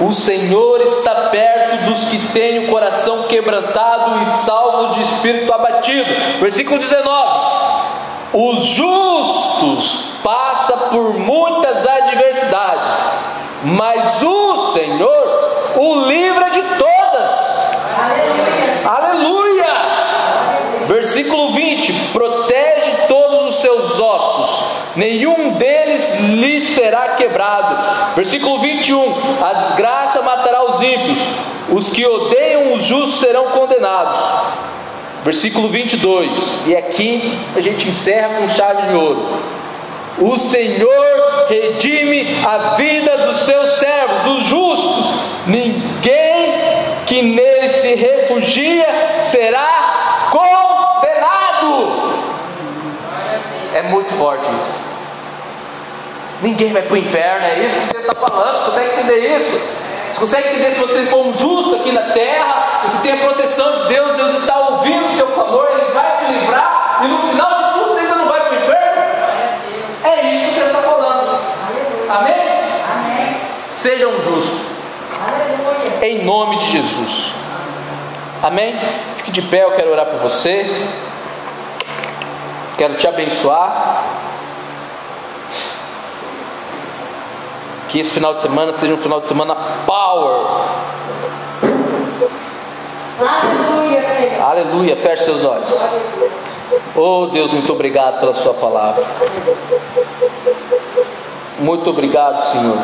O Senhor está perto dos que têm o coração quebrantado e salvo de espírito abatido. Versículo 19: Os justos passam por muitas adversidades, mas o Senhor o livra de todas. Aleluia. Aleluia! Versículo 20: Protege todos os seus ossos, nenhum deles será quebrado. Versículo 21: A desgraça matará os ímpios, os que odeiam os justos serão condenados. Versículo 22, e aqui a gente encerra com chave de ouro. O Senhor redime a vida dos seus servos, dos justos. Ninguém que nele se refugia será condenado. É muito forte isso. Ninguém vai para o inferno, é isso que Deus está falando. Você consegue entender isso? Você consegue entender se você for um justo aqui na terra, você tem a proteção de Deus, Deus está ouvindo o seu clamor, Ele vai te livrar, e no final de tudo você ainda não vai para o inferno? É isso que Deus está falando. Amém? Amém. Seja um justo, Aleluia. em nome de Jesus. Amém? Fique de pé, eu quero orar por você. Quero te abençoar. Que esse final de semana seja um final de semana power. Aleluia, Senhor. Aleluia. Feche seus olhos. Oh Deus, muito obrigado pela Sua palavra. Muito obrigado, Senhor.